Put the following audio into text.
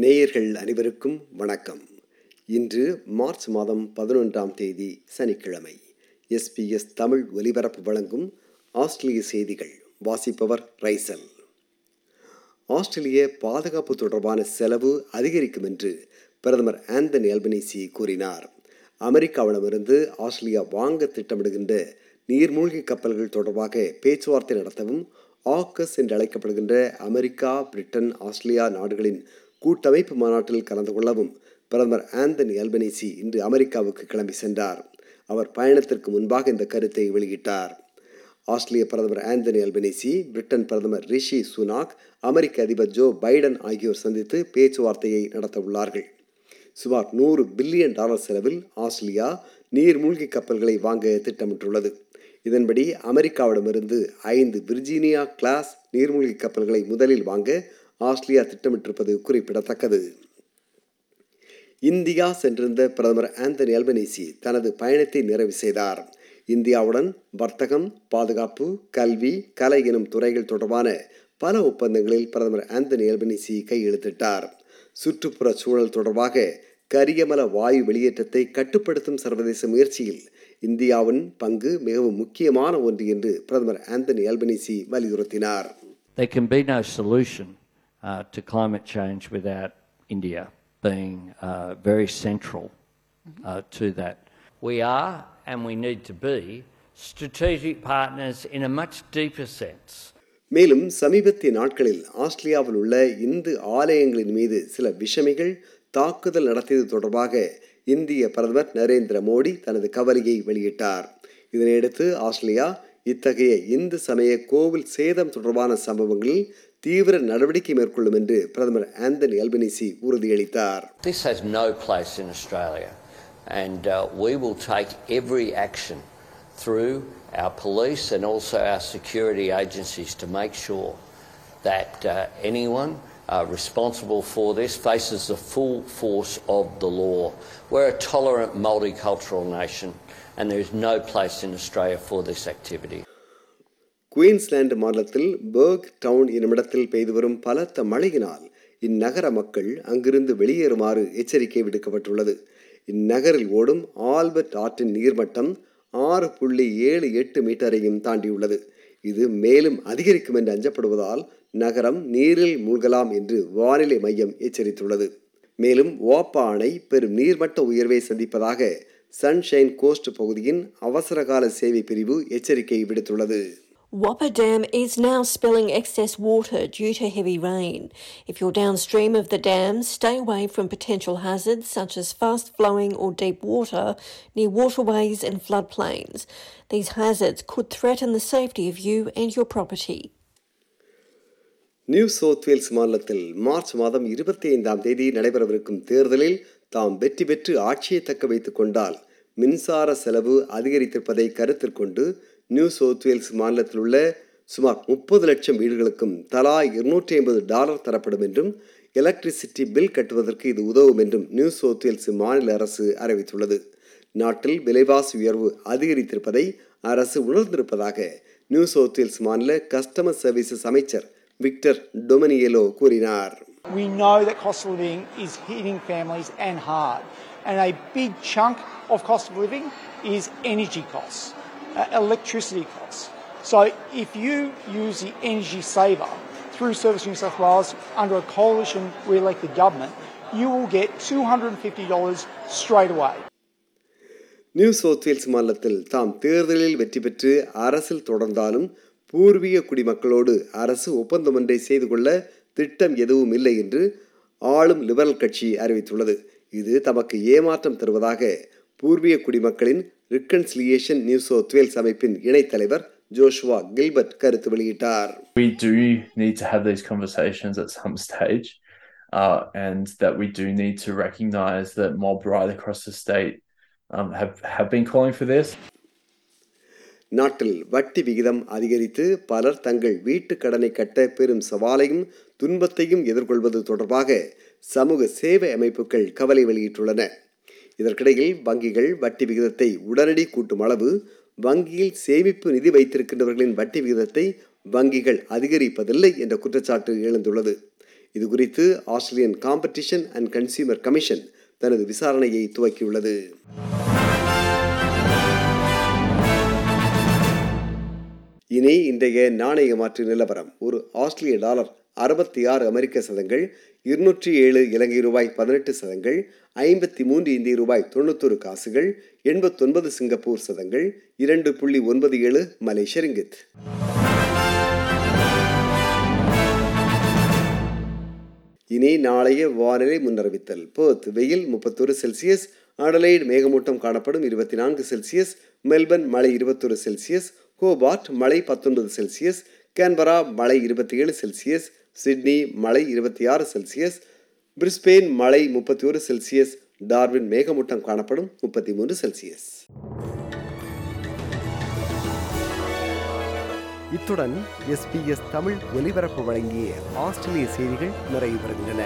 நேயர்கள் அனைவருக்கும் வணக்கம். இன்று மார்ச் மாதம் பதினொன்றாம் தேதி சனிக்கிழமை. எஸ்பிஎஸ் தமிழ் ஒலிபரப்பு வழங்கும் ஆஸ்திரேலிய செய்திகள். வாசிப்பவர் ரைசல். ஆஸ்திரேலிய பாதுகாப்பு தொடர்பான செலவு அதிகரிக்கும் என்று பிரதமர் ஆந்தனி அல்பனீசி கூறினார். அமெரிக்காவிடமிருந்து ஆஸ்திரேலியா வாங்க திட்டமிடுகின்ற நீர்மூழ்கி கப்பல்கள் தொடர்பாக பேச்சுவார்த்தை நடத்தவும் ஆக்கஸ் என்று அழைக்கப்படுகின்ற அமெரிக்கா பிரிட்டன் ஆஸ்திரேலியா நாடுகளின் கூட்டமைப்பு மாநாட்டில் கலந்து கொள்ளவும் பிரதமர் ஆந்தனி அல்பனீசி இன்று அமெரிக்காவுக்கு கிளம்பி சென்றார். அவர் பயணத்திற்கு முன்பாக இந்த கருத்தை வெளியிட்டார். ஆஸ்திரேலிய பிரதமர் ஆந்தனி அல்பனீசி பிரிட்டன் பிரதமர் ரிஷி சுனாக் அமெரிக்க அதிபர் ஜோ பைடன் ஆகியோர் சந்தித்து பேச்சுவார்த்தையை நடத்த உள்ளார்கள். சுமார் நூறு பில்லியன் டாலர் செலவில் ஆஸ்திரேலியா நீர்மூழ்கி கப்பல்களை வாங்க திட்டமிட்டுள்ளது. இதன்படி அமெரிக்காவிடமிருந்து ஐந்து விர்ஜீனியா கிளாஸ் நீர்மூழ்கி கப்பல்களை முதலில் வாங்க ஆஸ்திரேலியா திட்டமிட்டிருப்பது குறிப்பிடத்தக்கது. இந்தியா சென்றிருந்த பிரதமர் ஆந்தனி அல்பனேசி தனது பயணத்தை நிறைவு செய்தார். இந்தியாவுடன் வர்த்தகம் பாதுகாப்பு கல்வி கலை எனும் துறைகள் தொடர்பான பல ஒப்பந்தங்களில் பிரதமர் ஆந்தனி அல்பனேசி கையெழுத்திட்டார். சுற்றுப்புற சூழல் தொடர்பாக கரியமல வாயு வெளியேற்றத்தை கட்டுப்படுத்தும் சர்வதேச முயற்சியில் இந்தியாவின் பங்கு மிகவும் முக்கியமான ஒன்று என்று பிரதமர் ஆந்தனி அல்பனேசி வலியுறுத்தினார். There can be no solution uh, to climate change without India being uh, very central uh, to that. We are and we need to be strategic partners in a much deeper sense. மேலும் சமீபத்திய நாட்களில் ஆஸ்திரேலியாவில் உள்ள இந்து ஆலயங்களின் மீது சில விஷமிகள் தாக்குதல் நடத்தியது தொடர்பாக இந்திய பிரதமர் நரேந்திர மோடி தனது கவலையை வெளியிட்டார் இதனையடுத்து ஆஸ்திரேலியா இத்தகைய இந்து சமய கோவில் சேதம் தொடர்பான சம்பவங்களில் தீவிர நடவடிக்கை மேற்கொள்ளும் என்று பிரதமர் ஆந்தனி அல்பனிசி உறுதியளித்தார் This has no place in Australia, and uh, we will take every action through our police and also our security agencies to make sure that uh, anyone uh, responsible for this faces the full force of the law. We're a tolerant multicultural nation, and there is no place in Australia for this activity. Queensland மாநிலத்தில் Burketown என்னுமிடத்தில் பெய்து வரும் பலத்த மழையினால் இந்நகர மக்கள் அங்கிருந்து வெளியேறுமாறு எச்சரிக்கை விடுக்கப்பட்டுள்ளது இந்நகரில் ஓடும் ஆல்பர்ட் ஆற்றின் நீர்மட்டம் ஆறு புள்ளி ஏழு எட்டு மீட்டரையும் தாண்டியுள்ளது இது மேலும் அதிகரிக்கும் என்று அஞ்சப்படுவதால் நகரம் நீரில் மூழ்கலாம் என்று வானிலை மையம் எச்சரித்துள்ளது. மேலும் ஓப்பா அணை பெரும் நீர்மட்ட உயர்வை சந்திப்பதாக சன்ஷைன் கோஸ்ட் பகுதியின் அவசரகால சேவை பிரிவு எச்சரிக்கை விடுத்துள்ளது. Whopper Dam is now spilling excess water due to heavy rain. If you're downstream of the dam, stay away from potential hazards such as fast flowing or deep water near waterways and floodplains. These hazards could threaten the safety of you and your property. New South Wales மாநிலத்தில் March மாதம் இருபத்தி ஐந்தாம் தேதி நடைபெறவிருக்கும் தேர்தலில் தாம் வெற்றி பெற்று ஆட்சியை தக்க வைத்துக் கொண்டால் மின்சார செலவு அதிகரித்திருப்பதை கருத்தில் கொண்டு நியூ சவுத் வேல்ஸ் மாநிலத்தில் உள்ள சுமார் முப்பது லட்சம் வீடுகளுக்கும் தலா இருநூற்றி ஐம்பது டாலர் தரப்படும் என்றும் எலக்ட்ரிசிட்டி பில் கட்டுவதற்கு இது உதவும் என்றும் நியூ சவுத் வேல்ஸ் மாநில அரசு அறிவித்துள்ளது நாட்டில் விலைவாசி உயர்வு அதிகரித்திருப்பதை அரசு உணர்ந்திருப்பதாக நியூ சவுத் வேல்ஸ் மாநில கஸ்டமர் சர்வீசஸ் அமைச்சர் விக்டர் டொமினியலோ கூறினார் We know that cost of living is hitting families and hard. And a big chunk of cost of living is energy costs, electricity costs. So if you use the energy saver through Service New South Wales under a coalition re-elected government, you will get $250 straight away. New South Wales மாநிலத்தில் தாம் தேர்தலில் வெற்றி பெற்று அரசில் தொடர்ந்தாலும் பூர்வீக குடிமக்களோடு அரசு ஒப்பந்தம் ஒன்றை செய்து கொள்ள திட்டம் எதுவும் இல்லை என்று ஆளும் லிபரல் கட்சி அறிவித்துள்ளது இது தமக்கு ஏமாற்றம் தருவதாக பூர்வீக குடிமக்களின் ரிக்கன்சிலியேஷன் நியூ சவுத் வேல்ஸ் அமைப்பின் இணைத்தலைவர் ஜோஷுவா கில்பர்ட் கருத்து வெளியிட்டார் We do need to have these conversations at some stage, uh, and that we do need to recognise that mob right across the state um, have have been calling for this. நாட்டில் வட்டி விகிதம் அதிகரித்து பலர் தங்கள் வீட்டு கடனை கட்ட பெரும் சவாலையும் துன்பத்தையும் எதிர்கொள்வது தொடர்பாக சமூக சேவை அமைப்புகள் கவலை வெளியிட்டுள்ளன இதற்கிடையில் வங்கிகள் வட்டி விகிதத்தை உடனடி கூட்டும் அளவு வங்கியில் சேமிப்பு நிதி வைத்திருக்கின்றவர்களின் வட்டி விகிதத்தை வங்கிகள் அதிகரிப்பதில்லை என்ற குற்றச்சாட்டு எழுந்துள்ளது. இது குறித்து Australian competition and consumer commission தனது விசாரணையை துவக்கியுள்ளது. இனி இன்றைய நாணய மாற்று நிலவரம். ஒரு ஆஸ்திரேலிய டாலர் அறுபத்தி ஆறு அமெரிக்க சதங்கள் இருநூற்றி ஏழு இலங்கை ரூபாய் பதினெட்டு சதங்கள் ஐம்பத்தி மூன்று இந்திய ரூபாய் தொண்ணூத்தொரு காசுகள் எண்பத்தொன்பது சிங்கப்பூர் சதங்கள் இரண்டு புள்ளி ஒன்பது ஏழு மலேசிய ரிங்கித் இனி நாளைய வானிலை முன்னறிவித்தல். போத் வெயில் முப்பத்தொரு செல்சியஸ் அடலைடு மேகமூட்டம் காணப்படும் இருபத்தி நான்கு செல்சியஸ் மெல்பர்ன் மழை இருபத்தொரு செல்சியஸ் கோபார்ட் மழை பத்தொன்பது செல்சியஸ் கேன்பரா மழை இருபத்தி ஏழு செல்சியஸ் சிட்னி மழை இருபத்தி ஆறு செல்சியஸ் பிரிஸ்பெயின் மழை முப்பத்தி ஒரு செல்சியஸ் டார்வின் மேகமூட்டம் காணப்படும் முப்பத்தி மூன்று செல்சியஸ். இத்துடன் எஸ்பிஎஸ் தமிழ் ஒலிபரப்பு வழங்கிய ஆஸ்திரேலிய செய்திகள் நிறைவு பெறுகின்றன